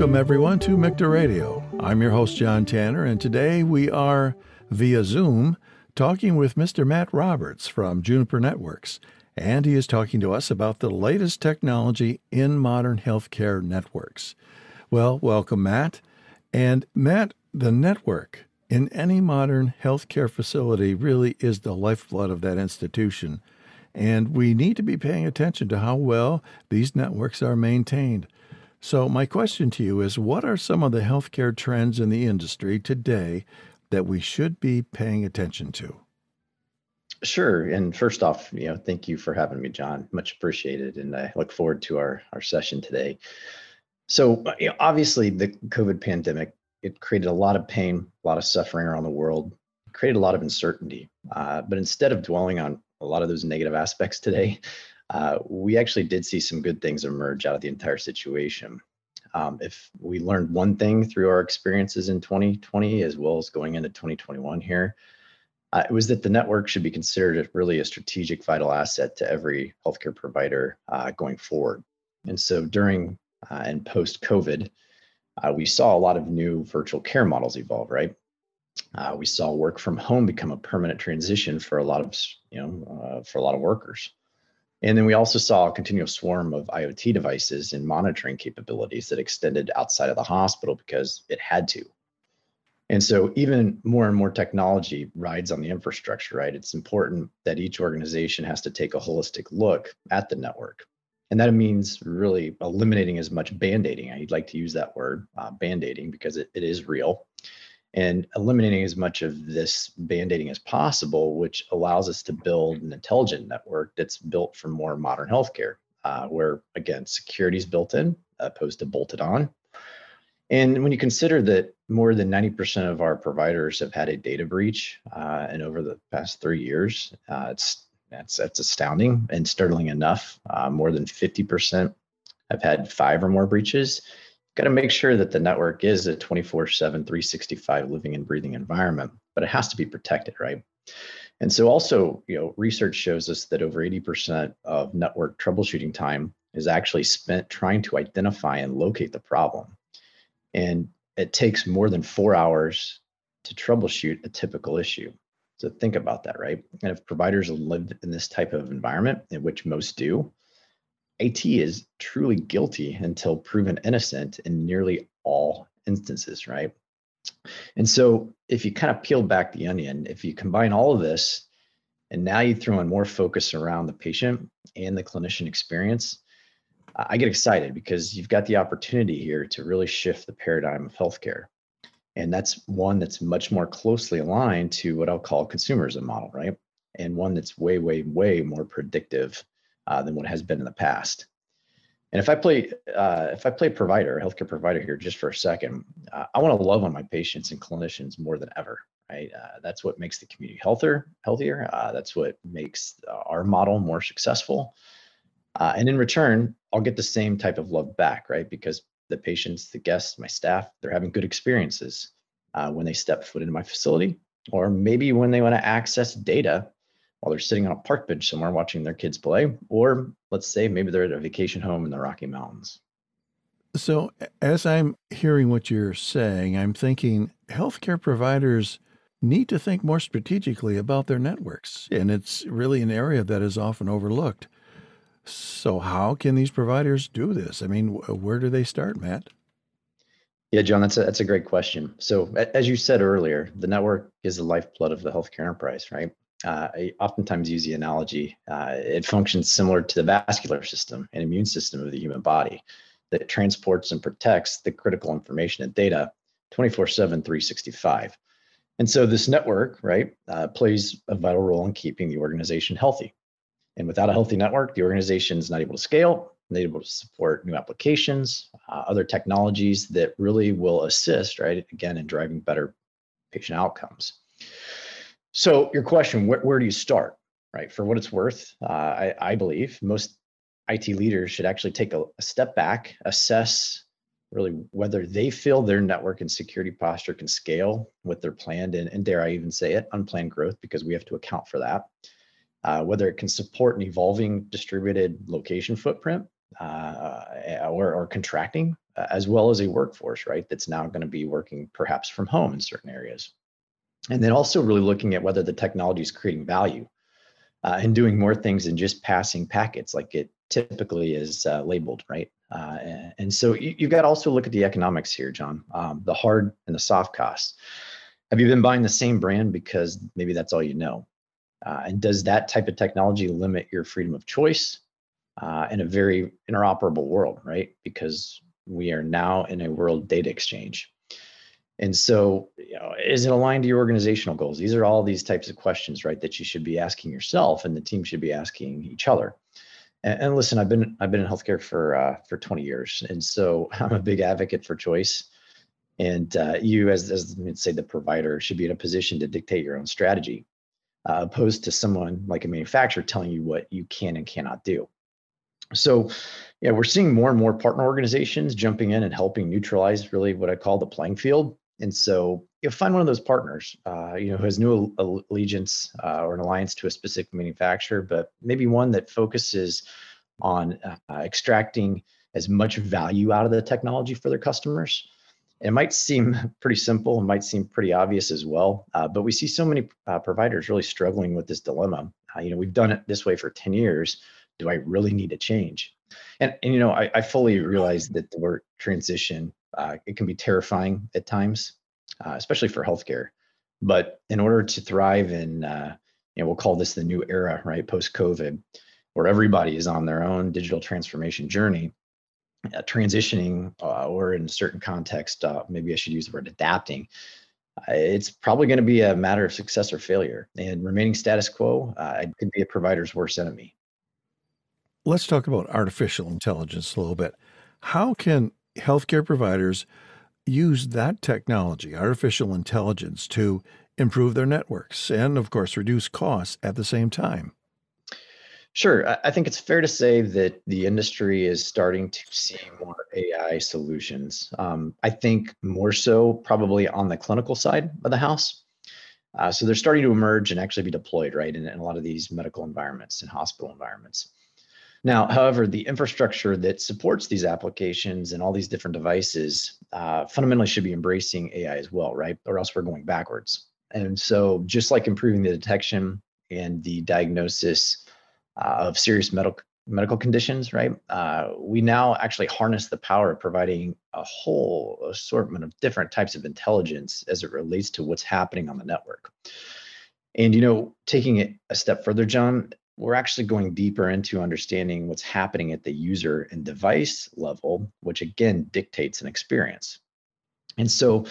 Welcome, everyone, to MICTA Radio. I'm your host, John Tanner, and today we are via Zoom talking with Mr. Matt Roberts from Juniper Networks. And he is talking to us about the latest technology in modern healthcare networks. Well, welcome, Matt. And Matt, the network in any modern healthcare facility really is the lifeblood of that institution. And we need to be paying attention to how well these networks are maintained. So, my question to you is what are some of the healthcare trends in the industry today that we should be paying attention to? Sure. And first off, you know, thank you for having me, John. Much appreciated. And I look forward to our, our session today. So, you know, obviously, the COVID pandemic it created a lot of pain, a lot of suffering around the world, created a lot of uncertainty. Uh, but instead of dwelling on a lot of those negative aspects today, uh, we actually did see some good things emerge out of the entire situation. Um, if we learned one thing through our experiences in 2020 as well as going into 2021 here, uh, it was that the network should be considered really a strategic vital asset to every healthcare provider uh, going forward. And so during uh, and post COVID, uh, we saw a lot of new virtual care models evolve, right? Uh, we saw work from home become a permanent transition for a lot of, you know, for a lot of workers. And then we also saw a continuous swarm of IoT devices and monitoring capabilities that extended outside of the hospital because it had to. And so, even more and more technology rides on the infrastructure, right? It's important that each organization has to take a holistic look at the network and that means really eliminating as much band-aiding. I'd like to use that word, uh, band-aiding, because it, it is real. And eliminating as much of this band-aiding as possible, which allows us to build an intelligent network that's built for more modern healthcare, uh, where again, security is built in opposed to bolted on. And when you consider that more than 90% of our providers have had a data breach, uh, and over the past three years, uh, it's that's that's astounding and startling enough. Uh, more than 50% have had five or more breaches. Got to make sure that the network is a 24 7, 365 living and breathing environment, but it has to be protected, right? And so, also, you know, research shows us that over 80% of network troubleshooting time is actually spent trying to identify and locate the problem. And it takes more than four hours to troubleshoot a typical issue. So think about that, right? And if providers live in this type of environment, in which most do, IT is truly guilty until proven innocent in nearly all instances, right? And so if you kind of peel back the onion, if you combine all of this, and now you throw in more focus around the patient and the clinician experience, I get excited because you've got the opportunity here to really shift the paradigm of healthcare. And that's one that's much more closely aligned to what I'll call consumerism model, right? And one that's way, way, way more predictive uh, than what has been in the past. And if I play, uh, if I play provider, healthcare provider here, just for a second, uh, I want to love on my patients and clinicians more than ever, right? Uh, that's what makes the community healthier, healthier. Uh, that's what makes our model more successful. Uh, and in return, I'll get the same type of love back, right? Because the patients, the guests, my staff, they're having good experiences when they step foot into my facility, or maybe when they want to access data while they're sitting on a park bench somewhere watching their kids play, or let's say maybe they're at a vacation home in the Rocky Mountains. So, as I'm hearing what you're saying, I'm thinking healthcare providers need to think more strategically about their networks. And it's really an area that is often overlooked. So, how can these providers do this? I mean, where do they start, Matt? Yeah, John, that's a, that's a great question. So, as you said earlier, the network is the lifeblood of the healthcare enterprise, right? Uh, I oftentimes use the analogy, uh, it functions similar to the vascular system and immune system of the human body that transports and protects the critical information and data 24 7, 365. And so, this network, right, uh, plays a vital role in keeping the organization healthy. And without a healthy network, the organization is not able to scale, not able to support new applications, uh, other technologies that really will assist, right, again, in driving better patient outcomes. So, your question, where, where do you start, right? For what it's worth, uh, I, I, believe most IT leaders should actually take a, a step back, assess really whether they feel their network and security posture can scale with their planned and, and dare I even say it, unplanned growth, because we have to account for that uh, whether it can support an evolving distributed location footprint uh, or, or contracting uh, as well as a workforce, right? That's now going to be working perhaps from home in certain areas. And then also really looking at whether the technology is creating value uh, and doing more things than just passing packets like it typically is uh, labeled, right? Uh, and, so you, have got to also look at the economics here, John, um, the hard and the soft costs. Have you been buying the same brand because maybe that's all you know? Uh, and does that type of technology limit your freedom of choice uh, in a very interoperable world, right? Because we are now in a world data exchange. And so, you know, is it aligned to your organizational goals? These are all these types of questions, right, that you should be asking yourself, and the team should be asking each other. And, and listen, I've been I've been in healthcare for uh, for 20 years, and so I'm a big advocate for choice. And uh, you, as as say the provider, should be in a position to dictate your own strategy, uh, opposed to someone like a manufacturer telling you what you can and cannot do. So, yeah, we're seeing more and more partner organizations jumping in and helping neutralize really what I call the playing field. And so you'll find one of those partners, uh, you know, who has new allegiance uh, or an alliance to a specific manufacturer, but maybe one that focuses on uh, extracting as much value out of the technology for their customers. It might seem pretty simple, it might seem pretty obvious as well, uh, but we see so many uh, providers really struggling with this dilemma. Uh, you know, we've done it this way for 10 years do I really need to change? And, and you know, I, I fully realize that the word transition, uh, it can be terrifying at times, uh, especially for healthcare. But in order to thrive in, uh, you know, we'll call this the new era, right? Post COVID, where everybody is on their own digital transformation journey, uh, transitioning, uh, or in a certain context, uh, maybe I should use the word adapting. It's probably going to be a matter of success or failure, and remaining status quo could be a provider's worst enemy. Let's talk about artificial intelligence a little bit. How can healthcare providers use that technology, artificial intelligence, to improve their networks and, of course, reduce costs at the same time? Sure. I think it's fair to say that the industry is starting to see more AI solutions. Um, I think more so probably on the clinical side of the house. Uh, so they're starting to emerge and actually be deployed, right, in, in a lot of these medical environments and hospital environments. Now, however, the infrastructure that supports these applications and all these different devices uh, fundamentally should be embracing AI as well, right? Or else we're going backwards. And so, just like improving the detection and the diagnosis uh, of serious medical medical conditions, right? Uh, we now actually harness the power of providing a whole assortment of different types of intelligence as it relates to what's happening on the network. And you know, taking it a step further, John, we're actually going deeper into understanding what's happening at the user and device level, which again dictates an experience. And so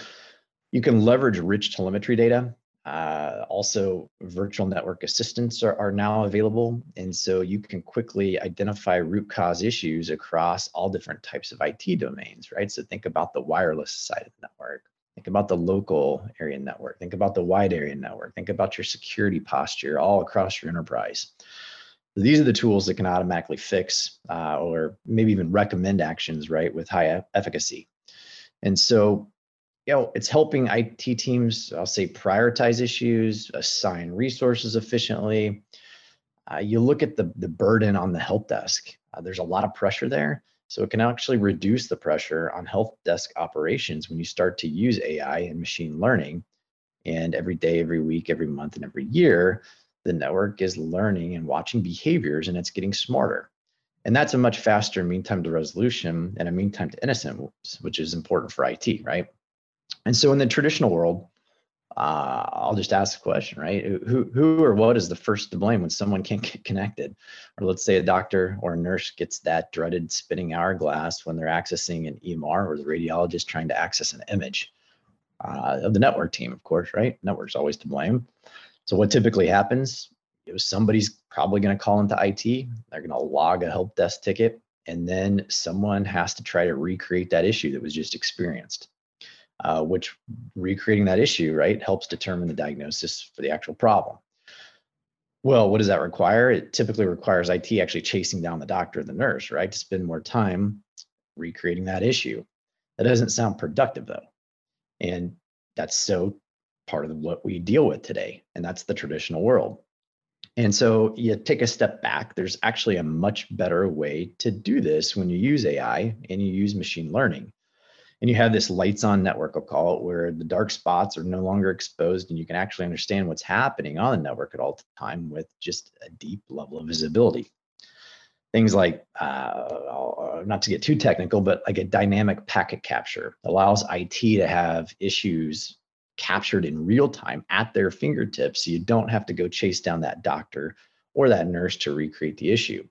you can leverage rich telemetry data. Uh, also, virtual network assistants are, are now available. And so you can quickly identify root cause issues across all different types of IT domains, right? So think about the wireless side of the network. Think about the local area network. Think about the wide area network. Think about your security posture all across your enterprise. These are the tools that can automatically fix uh, or maybe even recommend actions, right, with high efficacy. And so, you know, it's helping IT teams, I'll say, prioritize issues, assign resources efficiently. Uh, you look at the, the burden on the help desk, uh, there's a lot of pressure there. So it can actually reduce the pressure on help desk operations when you start to use AI and machine learning. And every day, every week, every month, and every year, the network is learning and watching behaviors and it's getting smarter. And that's a much faster mean time to resolution and a mean time to innocent, which is important for IT, right? And so in the traditional world, uh, I'll just ask a question, right? Who, who or what is the first to blame when someone can't get connected? Or let's say a doctor or a nurse gets that dreaded spinning hourglass when they're accessing an EMR or the radiologist trying to access an image uh, of the network team, of course, right? Network's always to blame. So what typically happens? Know, somebody's probably going to call into IT. They're going to log a help desk ticket, and then someone has to try to recreate that issue that was just experienced uh, which recreating that issue, right, helps determine the diagnosis for the actual problem. Well, what does that require? It typically requires IT actually chasing down the doctor or the nurse, right, to spend more time recreating that issue. That doesn't sound productive though. And that's so part of what we deal with today. And that's the traditional world. And so you take a step back, there's actually a much better way to do this when you use AI and you use machine learning. And you have this lights on network, I'll call it, where the dark spots are no longer exposed and you can actually understand what's happening on the network at all time with just a deep level of visibility. Things like, uh, uh not to get too technical, but like a dynamic packet capture allows IT to have issues captured in real time at their fingertips so you don't have to go chase down that doctor or that nurse to recreate the issue.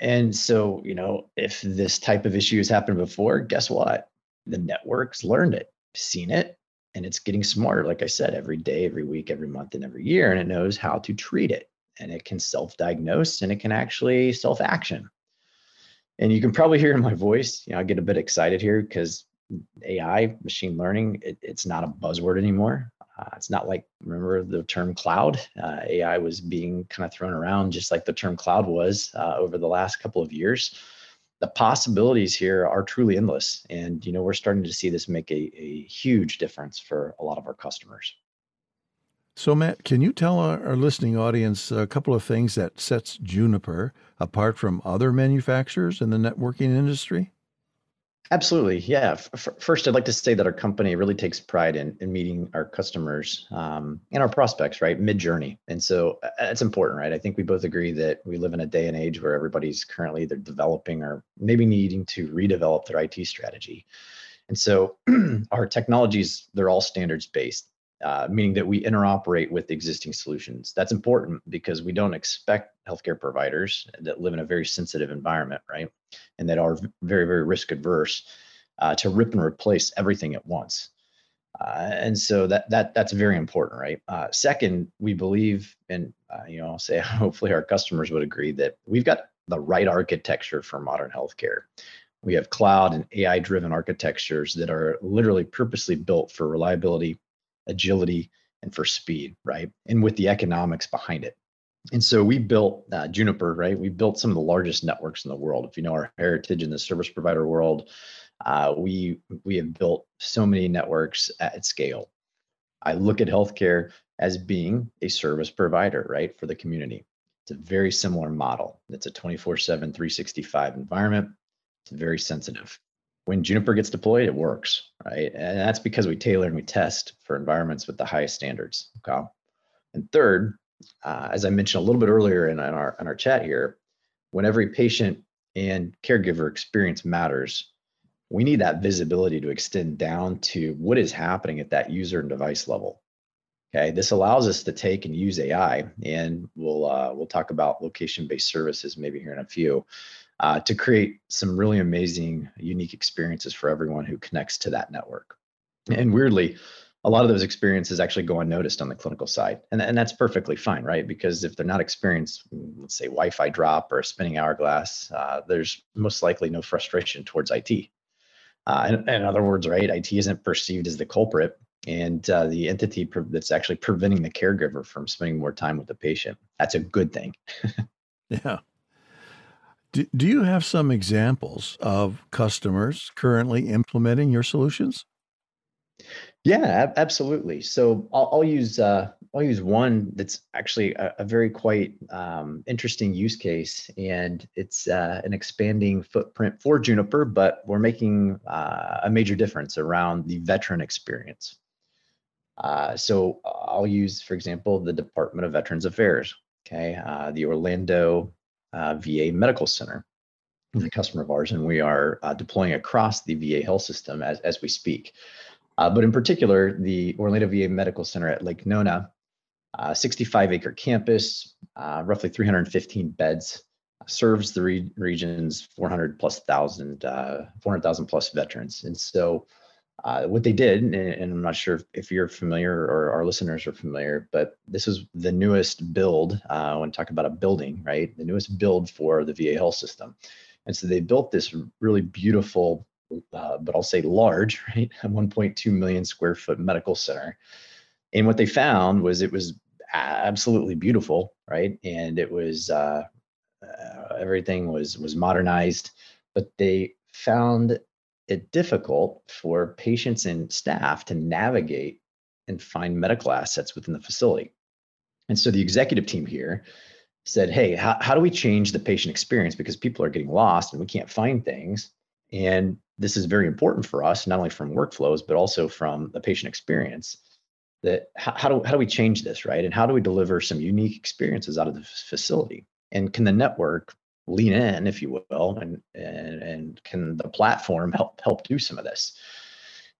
And so, you know, if this type of issue has happened before, guess what? The network's learned it, seen it, and it's getting smarter, like I said, every day, every week, every month, and every year, and it knows how to treat it. And it can self diagnose and it can actually self action. And you can probably hear in my voice, you know, I get a bit excited here because AI, machine learning, it, it's not a buzzword anymore. Uh, it's not like remember the term cloud. Uh, AI was being kind of thrown around just like the term cloud was uh, over the last couple of years. The possibilities here are truly endless, and you know we're starting to see this make a, a huge difference for a lot of our customers. So, Matt, can you tell our, our listening audience a couple of things that sets Juniper apart from other manufacturers in the networking industry? Absolutely. Yeah. F- first, I'd like to say that our company really takes pride in, in meeting our customers um, and our prospects, right? Mid journey. And so uh, it's important, right? I think we both agree that we live in a day and age where everybody's currently either developing or maybe needing to redevelop their IT strategy. And so our technologies, they're all standards based. Uh, meaning that we interoperate with existing solutions. That's important because we don't expect healthcare providers that live in a very sensitive environment, right, and that are very, very risk adverse uh, to rip and replace everything at once. Uh, and so that that that's very important, right? Uh, second, we believe, and uh, you know, I'll say hopefully our customers would agree that we've got the right architecture for modern healthcare. We have cloud and AI driven architectures that are literally purposely built for reliability, agility, and for speed, right? And with the economics behind it. And so we built uh, Juniper, right? We built some of the largest networks in the world. If you know our heritage in the service provider world, uh, we we have built so many networks at scale. I look at healthcare as being a service provider, right, for the community. It's a very similar model. It's a 24/7, 365 environment. It's very sensitive when Juniper gets deployed, it works, right? And that's because we tailor and we test for environments with the highest standards. Okay. And third, uh, as I mentioned a little bit earlier in, in, our in our chat here, when every patient and caregiver experience matters, we need that visibility to extend down to what is happening at that user and device level. Okay, this allows us to take and use AI, and we'll uh, we'll talk about location-based services maybe here in a few uh, to create some really amazing, unique experiences for everyone who connects to that network. And weirdly, a lot of those experiences actually go unnoticed on the clinical side. And, and that's perfectly fine, right? Because if they're not experienced, let's say Wi Fi drop or a spinning hourglass, uh, there's most likely no frustration towards IT. Uh, in, in, other words, right, IT isn't perceived as the culprit and uh, the entity that's actually preventing the caregiver from spending more time with the patient. That's a good thing. yeah. Do, do you have some examples of customers currently implementing your solutions? Yeah, absolutely. So I'll, I'll use uh, I'll use one that's actually a, a very quite um, interesting use case, and it's uh, an expanding footprint for Juniper, but we're making uh, a major difference around the veteran experience. Uh, so I'll use, for example, the Department of Veterans Affairs. Okay, uh, the Orlando uh, VA Medical Center is a customer of ours, and we are uh, deploying across the VA health system as, as we speak. Uh, but in particular, the Orlando VA Medical Center at Lake Nona, 65 acre campus, uh, roughly 315 beds, serves the re- region's 400 plus thousand, uh, 400,000 plus veterans. And so uh, what they did, and, and, I'm not sure if you're familiar or our listeners are familiar, but this is the newest build uh, when talk about a building, right? The newest build for the VA health system. And so they built this really beautiful, uh, but I'll say large, right? 1.2 million square foot medical center. And what they found was it was absolutely beautiful, right? And it was uh, uh, everything was was modernized, but they found it difficult for patients and staff to navigate and find medical assets within the facility. And so the executive team here said, hey, how, how do we change the patient experience? Because people are getting lost and we can't find things. And this is very important for us, not only from workflows, but also from the patient experience. That how, how, do, how do we change this, right? And how do we deliver some unique experiences out of the facility? And can the network lean in, if you will, and and, and can the platform help help do some of this?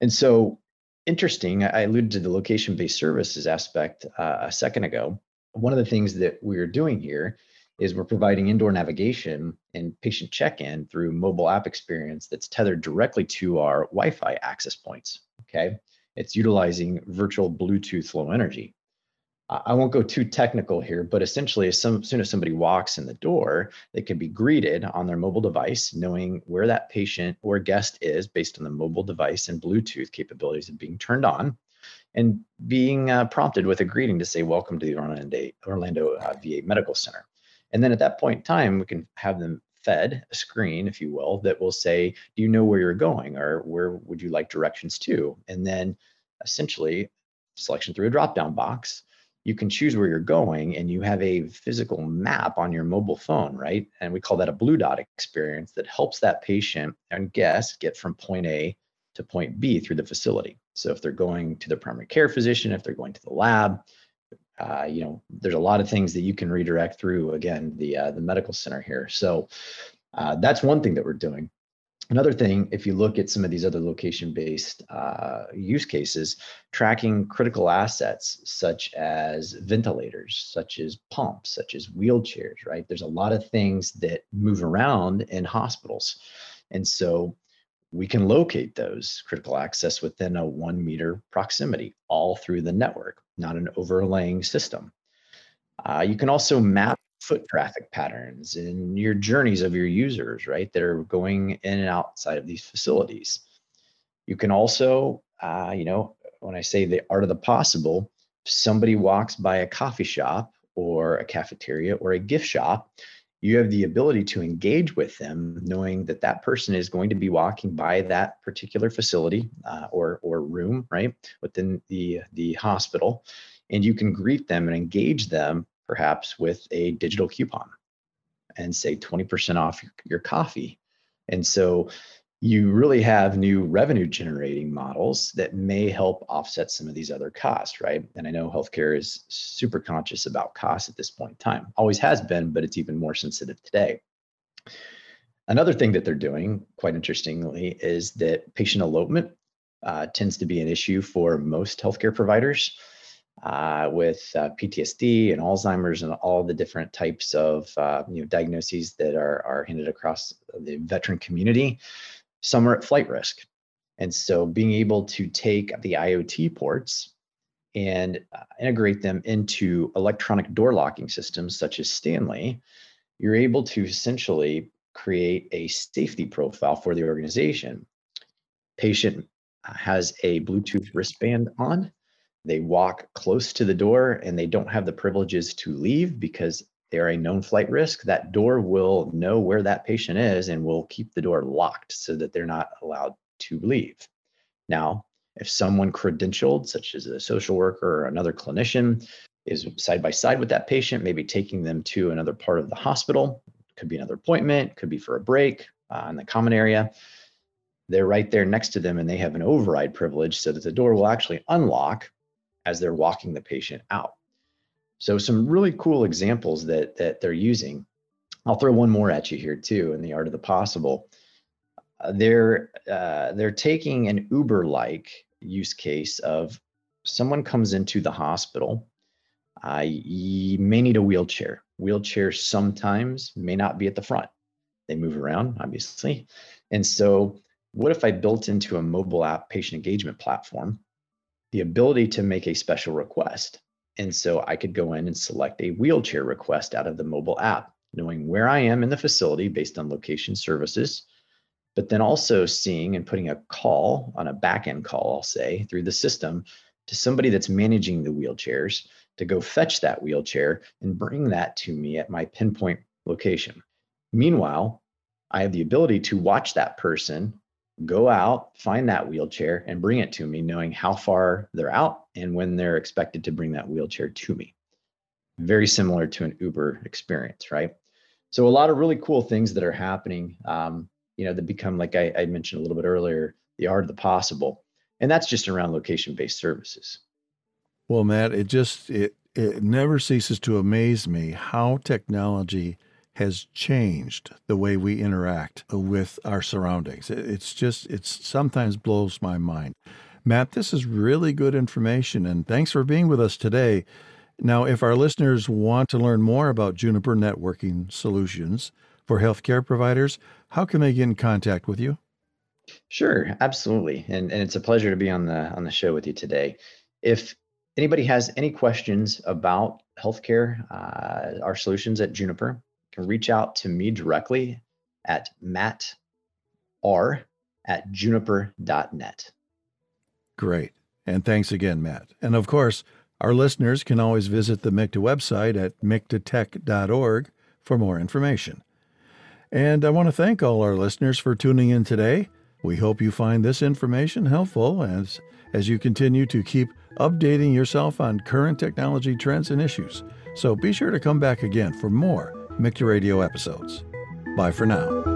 And so, interesting. I alluded to the location-based services aspect uh, a second ago. One of the things that we're doing here is we're providing indoor navigation and patient check-in through mobile app experience that's tethered directly to our Wi-Fi access points. Okay, it's utilizing virtual Bluetooth low energy. I won't go too technical here, but essentially, as, some, soon as somebody walks in the door, they can be greeted on their mobile device, knowing where that patient or guest is based on the mobile device and Bluetooth capabilities of being turned on, and being uh, prompted with a greeting to say, Welcome to the Orlando, Orlando uh, VA Medical Center. And then at that point in time, we can have them fed a screen, if you will, that will say, Do you know where you're going or where would you like directions to? And then essentially, selection through a drop down box you can choose where you're going and you have a physical map on your mobile phone, right? And we call that a blue dot experience that helps that patient and guest get from point A to point B through the facility. So if they're going to the primary care physician, if they're going to the lab, uh, you know, there's a lot of things that you can redirect through again the uh, the medical center here. So uh, that's one thing that we're doing. Another thing, if you look at some of these other location-based uh, use cases, tracking critical assets such as ventilators, such as pumps, such as wheelchairs, right? There's a lot of things that move around in hospitals. And so we can locate those critical access within a one meter proximity, all through the network, not an overlaying system. Uh, you can also map foot traffic patterns and your journeys of your users, right, that are going in and outside of these facilities. You can also, uh, you know, when I say the art of the possible, somebody walks by a coffee shop or a cafeteria or a gift shop, you have the ability to engage with them, knowing that that person is going to be walking by that particular facility uh, or or room, right, within the the hospital, and you can greet them and engage them perhaps with a digital coupon and say 20% off your, coffee. And so you really have new revenue generating models that may help offset some of these other costs, right? And I know healthcare is super conscious about costs at this point in time. Always has been, but it's even more sensitive today. Another thing that they're doing, quite interestingly, is that patient elopement uh, tends to be an issue for most healthcare providers uh, with uh, PTSD and Alzheimer's and all the different types of uh, you know diagnoses that are are handed across the veteran community. Some are at flight risk, and so being able to take the IoT ports and uh, integrate them into electronic door locking systems such as Stanley, you're able to essentially create a safety profile for the organization. Patient has a Bluetooth wristband on they walk close to the door and they don't have the privileges to leave because they're a known flight risk, that door will know where that patient is and will keep the door locked so that they're not allowed to leave. Now, if someone credentialed, such as a social worker or another clinician, is side by side with that patient, maybe taking them to another part of the hospital, could be another appointment, could be for a break uh, in the common area. They're right there next to them and they have an override privilege so that the door will actually unlock as they're walking the patient out. So some really cool examples that that they're using. I'll throw one more at you here too in the art of the possible. Uh, they're uh, they're taking an Uber-like use case of someone comes into the hospital. Uh, you may need a wheelchair. Wheelchairs sometimes may not be at the front. They move around, obviously. And so, what if I built into a mobile app patient engagement platform the ability to make a special request. And so I could go in and select a wheelchair request out of the mobile app, knowing where I am in the facility based on location services, but then also seeing and putting a call on a backend call, I'll say, through the system to somebody that's managing the wheelchairs to go fetch that wheelchair and bring that to me at my pinpoint location. Meanwhile, I have the ability to watch that person go out, find that wheelchair, and bring it to me, knowing how far they're out and when they're expected to bring that wheelchair to me. very similar to an Uber experience, right? So a lot of really cool things that are happening, um, you know, that become like I, I mentioned a little bit earlier, the art of the possible, and that's just around location-based services. Well, Matt, it just it it never ceases to amaze me how technology has changed the way we interact with our surroundings. It's just it's sometimes blows my mind. Matt, this is really good information, and thanks for being with us today. Now, if our listeners want to learn more about Juniper Networking Solutions for healthcare providers, how can they get in contact with you? Sure, absolutely. And, and it's a pleasure to be on the on the show with you today. If anybody has any questions about healthcare, uh, our solutions at Juniper, can reach out to me directly at matt at juniper.net. Great. And thanks again, Matt. And of course, our listeners can always visit the MICTA website at mictatech.org for more information. And I want to thank all our listeners for tuning in today. We hope you find this information helpful as, as you continue to keep updating yourself on current technology trends and issues. So be sure to come back again for more MICTA Radio episodes. Bye for now.